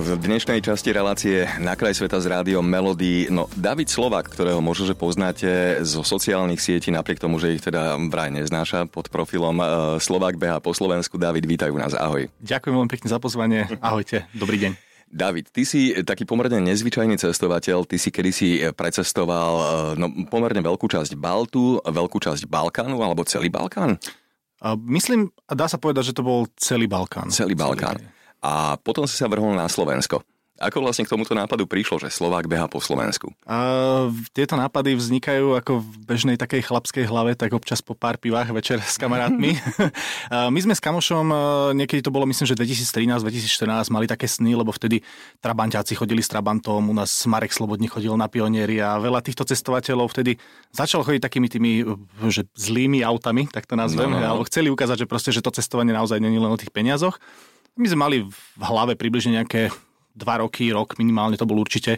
V dnešnej časti relácie Na kraj sveta s rádiom Melody, no David Slovak, ktorého možno, že poznáte zo sociálnych sietí, napriek tomu, že ich teda vraj neznáša pod profilom uh, Slovak beha po Slovensku. David, vítajú nás, ahoj. Ďakujem veľmi pekne za pozvanie, ahojte, dobrý deň. David, ty si taký pomerne nezvyčajný cestovateľ, ty si kedysi precestoval uh, no, pomerne veľkú časť Baltu, veľkú časť Balkánu alebo celý Balkán? Myslím, dá sa povedať, že to bol celý Balkán. Celý Balkán. Celý a potom si sa vrhol na Slovensko. Ako vlastne k tomuto nápadu prišlo, že Slovák beha po Slovensku? A, tieto nápady vznikajú ako v bežnej takej chlapskej hlave, tak občas po pár pivách večer s kamarátmi. a, my sme s kamošom, niekedy to bolo myslím, že 2013-2014, mali také sny, lebo vtedy trabanťáci chodili s Trabantom, u nás Marek Slobodný chodil na pionieri a veľa týchto cestovateľov vtedy začal chodiť takými tými že zlými autami, tak to nazvem, no, no, no. alebo chceli ukázať, že proste, že to cestovanie naozaj není len o tých peniazoch. My sme mali v hlave približne nejaké dva roky, rok minimálne to bol určite,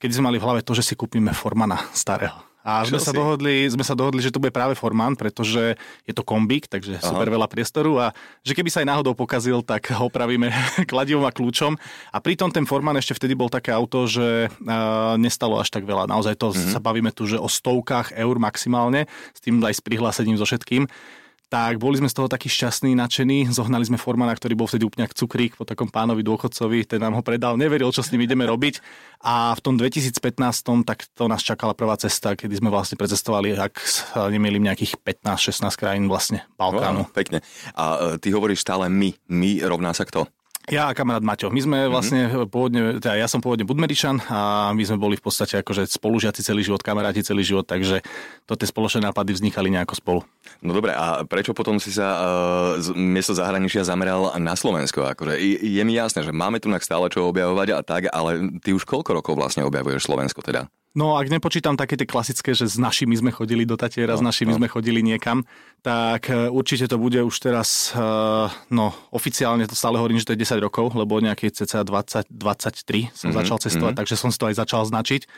keď sme mali v hlave to, že si kúpime Formana starého. A sme sa, dohodli, sme sa dohodli, že to bude práve Forman, pretože je to kombík, takže Aha. super veľa priestoru a že keby sa aj náhodou pokazil, tak ho opravíme kladivom a kľúčom. A pritom ten Forman ešte vtedy bol také auto, že uh, nestalo až tak veľa. Naozaj to mm-hmm. sa bavíme tu, že o stovkách eur maximálne, s tým aj s prihlásením so všetkým tak boli sme z toho takí šťastní, nadšení. Zohnali sme Formana, ktorý bol vtedy úplne cukrík po takom pánovi dôchodcovi, ten nám ho predal, neveril, čo s ním ideme robiť. A v tom 2015 tak to nás čakala prvá cesta, kedy sme vlastne precestovali, ak sa nemýlim, nejakých 15-16 krajín vlastne Balkánu. Wow, pekne. A e, ty hovoríš stále my. My rovná sa kto? Ja a kamarát Maťo. My sme mhm. vlastne mm-hmm. pôvodne, teda ja som pôvodne Budmeričan a my sme boli v podstate akože spolužiaci celý život, kamaráti celý život, takže to tie spoločné nápady vznikali nejako spolu. No dobre, a prečo potom si sa uh, miesto zahraničia zameral na Slovensko? Akože je mi jasné, že máme tu stále čo objavovať a tak, ale ty už koľko rokov vlastne objavuješ Slovensko teda? No ak nepočítam také tie klasické, že s našimi sme chodili do Tatiera, no, s našimi no. sme chodili niekam, tak e, určite to bude už teraz, e, no oficiálne to stále hovorím, že to je 10 rokov, lebo nejaký cca 20, 23 som mm-hmm, začal cestovať, mm-hmm. takže som si to aj začal značiť.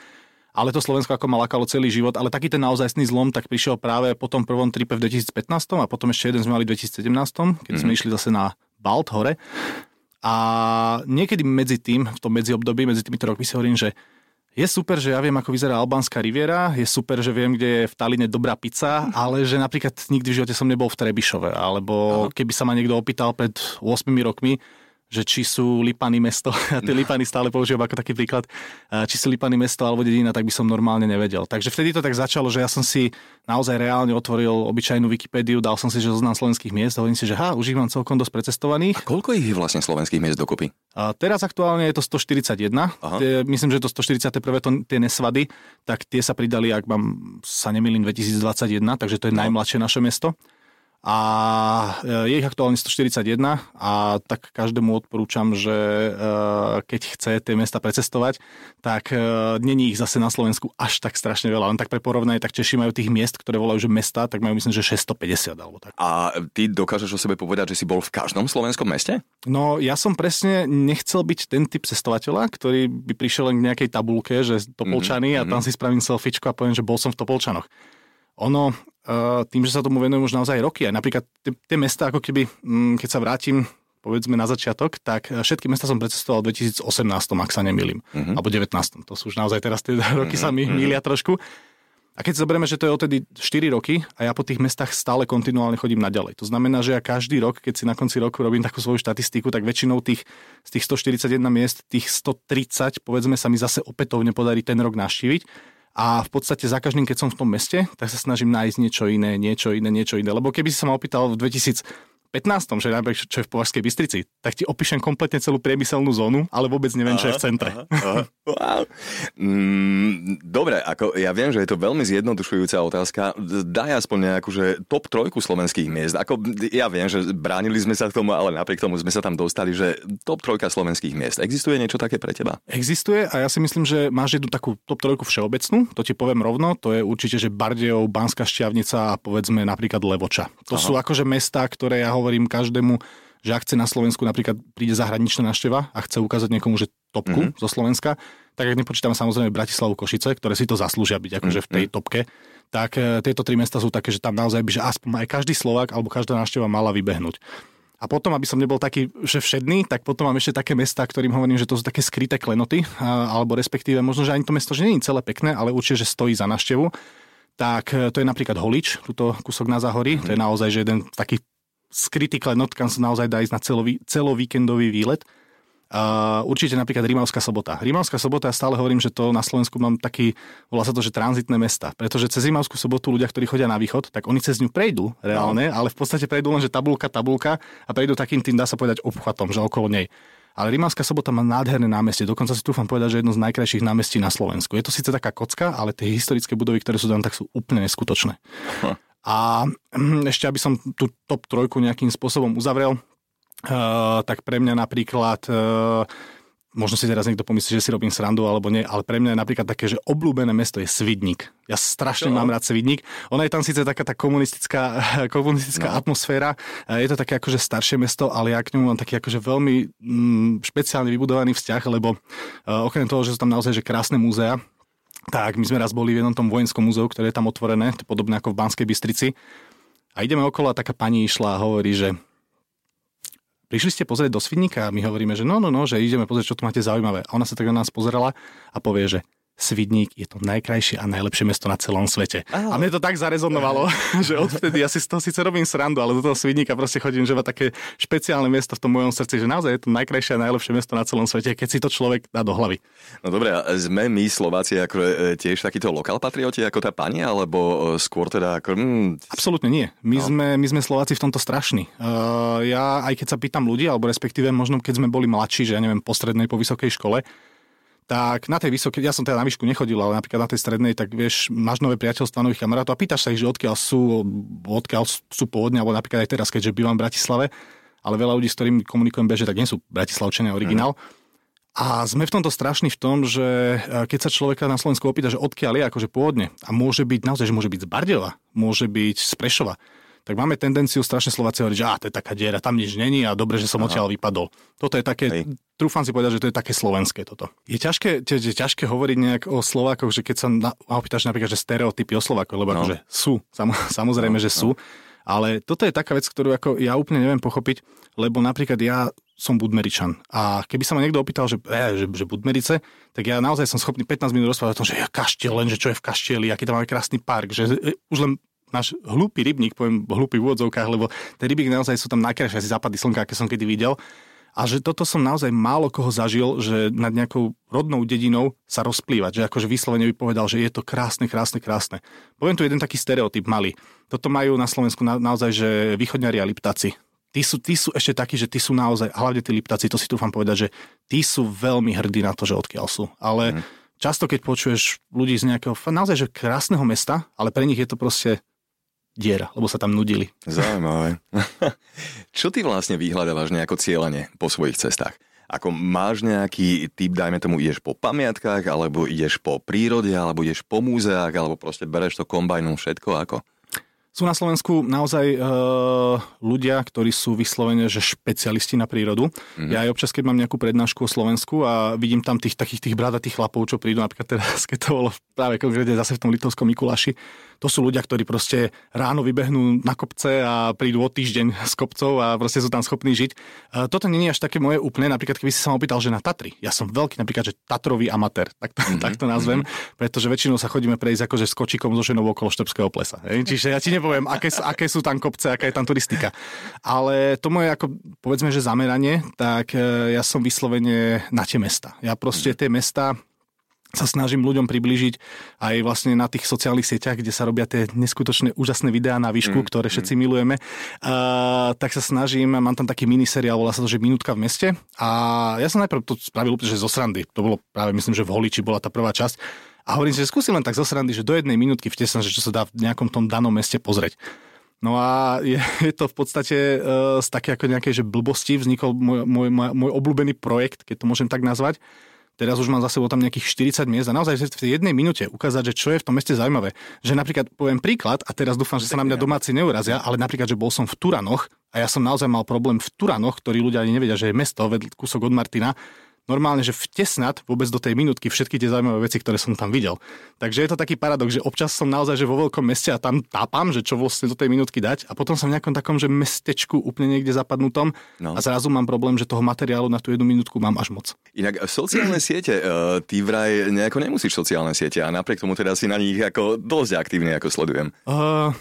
Ale to Slovensko ako ma lakalo celý život, ale taký ten naozajstný zlom tak prišiel práve po tom prvom tripe v 2015 a potom ešte jeden sme mali v 2017, keď mm-hmm. sme išli zase na Balt hore. A niekedy medzi tým, v tom medziobdobí, medzi týmito rokmi si hovorím, že je super, že ja viem, ako vyzerá albánska riviera, je super, že viem, kde je v Taline dobrá pizza, ale že napríklad nikdy v živote som nebol v Trebišove, alebo Aha. keby sa ma niekto opýtal pred 8 rokmi, že či sú Lipany mesto, a tie Lipany stále používam ako taký príklad, či sú Lipany mesto alebo dedina, tak by som normálne nevedel. Takže vtedy to tak začalo, že ja som si naozaj reálne otvoril obyčajnú Wikipédiu, dal som si, že zoznam slovenských miest a hovorím si, že ha, už ich mám celkom dosť precestovaných. A koľko ich je vlastne slovenských miest dokopy? A teraz aktuálne je to 141. Tie, myslím, že to 141. To, tie nesvady, tak tie sa pridali, ak mám sa nemýlim, 2021, takže to je no. najmladšie naše mesto a e, je ich aktuálne 141 a tak každému odporúčam, že e, keď chce tie mesta precestovať, tak e, není ich zase na Slovensku až tak strašne veľa. Len tak pre porovnanie, tak Češi majú tých miest, ktoré volajú že mesta, tak majú myslím, že 650 alebo tak. A ty dokážeš o sebe povedať, že si bol v každom slovenskom meste? No ja som presne nechcel byť ten typ cestovateľa, ktorý by prišiel len k nejakej tabulke, že Topolčany mm-hmm. a tam mhm. si spravím selfiečko a poviem, že bol som v Topolčanoch. Ono, tým, že sa tomu venujem už naozaj roky. A napríklad tie mesta, ako keby, mm, keď sa vrátim povedzme na začiatok, tak e, všetky mesta som precestoval v 2018, ak sa nemýlim. Uh-huh. Alebo 19. To sú už naozaj teraz tie roky uh-huh. sa mi uh-huh. mília trošku. A keď zoberieme, že to je odtedy 4 roky a ja po tých mestách stále kontinuálne chodím naďalej. To znamená, že ja každý rok, keď si na konci roku robím takú svoju štatistiku, tak väčšinou tých, z tých 141 miest, tých 130, povedzme, sa mi zase opätovne podarí ten rok navštíviť a v podstate za každým, keď som v tom meste, tak sa snažím nájsť niečo iné, niečo iné, niečo iné. Lebo keby si sa ma opýtal v 2000 15. že napríklad, čo je v Považskej Bystrici, tak ti opíšem kompletne celú priemyselnú zónu, ale vôbec neviem, čo je v centre. Aha, aha. Wow. Mm, dobre, ako ja viem, že je to veľmi zjednodušujúca otázka. Daj aspoň nejakú, že top trojku slovenských miest. Ako, ja viem, že bránili sme sa k tomu, ale napriek tomu sme sa tam dostali, že top trojka slovenských miest. Existuje niečo také pre teba? Existuje a ja si myslím, že máš jednu takú top trojku všeobecnú, to ti poviem rovno, to je určite, že Bardejov, Banská Šťavnica a povedzme napríklad Levoča. To Aha. sú akože mesta, ktoré ja hovorím každému, že ak chce na Slovensku napríklad príde zahraničná návšteva a chce ukázať niekomu, že topku mm-hmm. zo Slovenska, tak ak nepočítame samozrejme Bratislavu Košice, ktoré si to zaslúžia byť akože v tej mhm. topke, tak e, tieto tri mesta sú také, že tam naozaj by, že aspoň aj každý Slovak alebo každá návšteva mala vybehnúť. A potom, aby som nebol taký, že všedný, tak potom mám ešte také mesta, ktorým hovorím, že to sú také skryté klenoty, alebo respektíve možno, že ani to mesto, že nie je celé pekné, ale určite, že stojí za návštevu. Tak e, to je napríklad Holič, túto kúsok na Zahori, mm. to je mhm. naozaj že jeden taký skrytý klenot, kam sa naozaj dá ísť na celový, celovíkendový výlet. Uh, určite napríklad Rímavská sobota. Rímavská sobota, ja stále hovorím, že to na Slovensku mám taký, volá sa to, že tranzitné mesta. Pretože cez Rímavskú sobotu ľudia, ktorí chodia na východ, tak oni cez ňu prejdú reálne, no. ale v podstate prejdú len, že tabulka, tabulka a prejdú takým tým, dá sa povedať, obchvatom, že okolo nej. Ale Rímavská sobota má nádherné námestie, dokonca si trúfam povedať, že jedno z najkrajších námestí na Slovensku. Je to síce taká kocka, ale tie historické budovy, ktoré sú tam, tak sú úplne neskutočné. Hm. A ešte, aby som tú top trojku nejakým spôsobom uzavrel, Uh, tak pre mňa napríklad uh, možno si teraz niekto pomyslí, že si robím srandu alebo nie, ale pre mňa je napríklad také, že obľúbené mesto je Svidník. Ja strašne Čo? mám rád Svidník. Ona je tam síce taká tá komunistická, komunistická no. atmosféra, je to také akože staršie mesto, ale ja k ňomu mám taký akože veľmi mm, špeciálne vybudovaný vzťah, lebo okrem toho, že sú tam naozaj že krásne múzea, tak my sme raz boli v jednom tom vojenskom múzeu, ktoré je tam otvorené, podobne ako v Banskej Bystrici. A ideme okolo a taká pani išla a hovorí, že prišli ste pozrieť do Svidníka a my hovoríme, že no, no, no, že ideme pozrieť, čo tu máte zaujímavé. A ona sa tak na nás pozerala a povie, že Svidník je to najkrajšie a najlepšie mesto na celom svete. Aha. A mne to tak zarezonovalo, že odvtedy ja si z toho síce robím srandu, ale do toho Svidníka proste chodím, že má také špeciálne miesto v tom mojom srdci, že naozaj je to najkrajšie a najlepšie mesto na celom svete, keď si to človek dá do hlavy. No dobre, sme my Slováci ako e, tiež takíto lokál patrioti ako tá pani, alebo e, skôr teda ako... Mm... Absolútne nie. My, no. sme, my sme Slováci v tomto strašní. Uh, ja aj keď sa pýtam ľudí, alebo respektíve možno keď sme boli mladší, že ja neviem, po strednej, po vysokej škole, tak na tej vysokej, ja som teda na výšku nechodil, ale napríklad na tej strednej, tak vieš, máš nové priateľstva, nových kamarátov a pýtaš sa ich, že odkiaľ sú, odkiaľ sú pôvodne, alebo napríklad aj teraz, keďže bývam v Bratislave, ale veľa ľudí, s ktorými komunikujem beže, tak nie sú Bratislavčania originál. Mm. A sme v tomto strašní v tom, že e, keď sa človeka na Slovensku opýta, že odkiaľ je akože pôvodne, a môže byť naozaj, že môže byť z Bardeva, môže byť z Prešova, tak máme tendenciu strašne Slováci hovoriť, že á, to je taká diera, tam nič není a dobre, že som odtiaľ vypadol. Toto je také, Hej. trúfam si povedať, že to je také slovenské toto. Je ťažké, je, je ťažké hovoriť nejak o Slovákoch, že keď sa na, opýtaš napríklad, že stereotypy o Slovákoch, lebo no. akože sú, sam, samozrejme, no, že no. sú. Ale toto je taká vec, ktorú ako ja úplne neviem pochopiť, lebo napríklad ja som Budmeričan. A keby sa ma niekto opýtal, že, e, že, že Budmerice, tak ja naozaj som schopný 15 minút rozprávať o tom, že ja kaštiel, len že čo je v kaštieli, aký tam máme krásny park, že e, už len náš hlúpy rybník, poviem hlúpy v úvodzovkách, lebo tie ryby naozaj sú tam najkrajšie asi západy slnka, aké som kedy videl. A že toto som naozaj málo koho zažil, že nad nejakou rodnou dedinou sa rozplývať, že akože vyslovene by povedal, že je to krásne, krásne, krásne. Poviem tu jeden taký stereotyp malý. Toto majú na Slovensku na, naozaj, že východňari a liptáci. Tí sú, tí sú ešte takí, že tí sú naozaj, hlavne tí liptáci, to si tu vám povedať, že tí sú veľmi hrdí na to, že odkiaľ sú. Ale mm. často, keď počuješ ľudí z nejakého naozaj že krásneho mesta, ale pre nich je to proste diera, lebo sa tam nudili. Zaujímavé. Čo ty vlastne vyhľadávaš nejako cieľene po svojich cestách? Ako máš nejaký typ, dajme tomu, ideš po pamiatkách, alebo ideš po prírode, alebo ideš po múzeách, alebo proste bereš to kombajnom všetko ako? Sú na Slovensku naozaj e, ľudia, ktorí sú vyslovene, že špecialisti na prírodu. Mm-hmm. Ja aj občas, keď mám nejakú prednášku o Slovensku a vidím tam tých takých tých bradatých chlapov, čo prídu, napríklad teraz, keď to bolo práve konkrétne zase v tom litovskom Mikuláši, to sú ľudia, ktorí proste ráno vybehnú na kopce a prídu o týždeň z kopcov a proste sú tam schopní žiť. Toto nie je až také moje úplne, napríklad keby si sa ma opýtal, že na Tatry. Ja som veľký napríklad, že Tatrový amatér, tak to, mm-hmm. tak to nazvem, mm-hmm. pretože väčšinou sa chodíme prejsť akože s kočikom so ženou okolo Štrbského plesa. Hej? Čiže ja ti nepoviem, aké, aké sú tam kopce, aká je tam turistika. Ale to moje ako, povedzme, že zameranie, tak e, ja som vyslovene na tie mesta. Ja proste tie mesta sa snažím ľuďom priblížiť aj vlastne na tých sociálnych sieťach, kde sa robia tie neskutočné úžasné videá na výšku, mm, ktoré všetci mm. milujeme, uh, tak sa snažím, mám tam taký miniseriál, volá sa to, že Minútka v meste a ja som najprv to spravil úplne, že zo srandy, to bolo práve myslím, že v Holiči bola tá prvá časť a hovorím si, že skúsim len tak zo srandy, že do jednej minútky vtesnám, že čo sa dá v nejakom tom danom meste pozrieť. No a je, je to v podstate uh, z také ako nejakej že blbosti vznikol môj, môj, môj, môj obľúbený projekt, keď to môžem tak nazvať, teraz už mám za sebou tam nejakých 40 miest a naozaj v tej jednej minúte ukázať, že čo je v tom meste zaujímavé. Že napríklad poviem príklad a teraz dúfam, že sa na mňa domáci neurazia, ale napríklad, že bol som v Turanoch a ja som naozaj mal problém v Turanoch, ktorí ľudia ani nevedia, že je mesto, vedľ kúsok od Martina normálne, že vtesnať vôbec do tej minútky všetky tie zaujímavé veci, ktoré som tam videl. Takže je to taký paradox, že občas som naozaj že vo veľkom meste a tam tápam, že čo vlastne do tej minútky dať a potom som v nejakom takom, že mestečku úplne niekde zapadnutom no. a zrazu mám problém, že toho materiálu na tú jednu minútku mám až moc. Inak sociálne siete, uh, ty vraj nejako nemusíš sociálne siete a napriek tomu teda si na nich ako dosť aktívny, ako sledujem. Uh,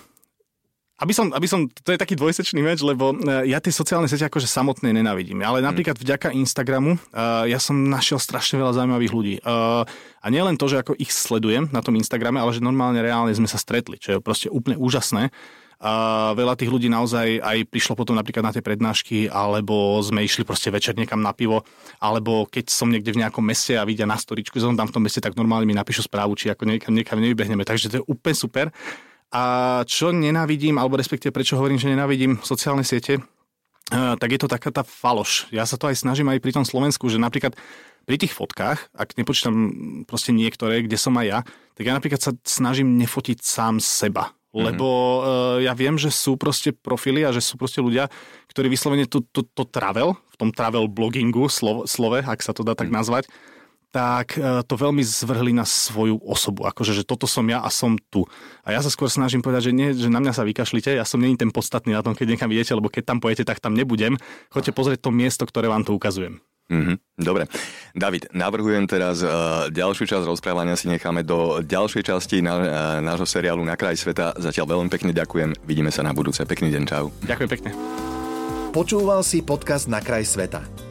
aby som, aby som, to je taký dvojsečný meč, lebo e, ja tie sociálne siete akože samotné nenávidím. Ale napríklad mm. vďaka Instagramu uh, ja som našiel strašne veľa zaujímavých ľudí. Uh, a nielen to, že ako ich sledujem na tom Instagrame, ale že normálne reálne sme sa stretli, čo je proste úplne úžasné. A veľa tých ľudí naozaj aj prišlo potom napríklad na tie prednášky, alebo sme išli proste večer niekam na pivo, alebo keď som niekde v nejakom meste a vidia na storičku, že som tam v tom meste, tak normálne mi napíšu správu, či ako niekam, niekam nevybehneme. Takže to je úplne super. A čo nenávidím, alebo respektíve prečo hovorím, že nenávidím sociálne siete, eh, tak je to taká tá faloš. Ja sa to aj snažím aj pri tom Slovensku, že napríklad pri tých fotkách, ak nepočítam proste niektoré, kde som aj ja, tak ja napríklad sa snažím nefotiť sám seba. Mm-hmm. Lebo uh, ja viem, že sú proste profily a že sú proste ľudia, ktorí vyslovene to, to, to travel, v tom travel blogingu, slove, slove, ak sa to dá tak mhm. nazvať, tak e, to veľmi zvrhli na svoju osobu. Akože, že toto som ja a som tu. A ja sa skôr snažím povedať, že nie, že na mňa sa vykašlite, ja som není ten podstatný na tom, keď niekam idete, lebo keď tam pojete, tak tam nebudem. Choďte pozrieť to miesto, ktoré vám to ukazujem. Mm-hmm. Dobre. David, navrhujem teraz uh, ďalšiu časť rozprávania si necháme do ďalšej časti na, uh, nášho seriálu Na kraj sveta. Zatiaľ veľmi pekne ďakujem. Vidíme sa na budúce. Pekný deň, čau. Ďakujem pekne. Počúval si podcast Na kraj sveta.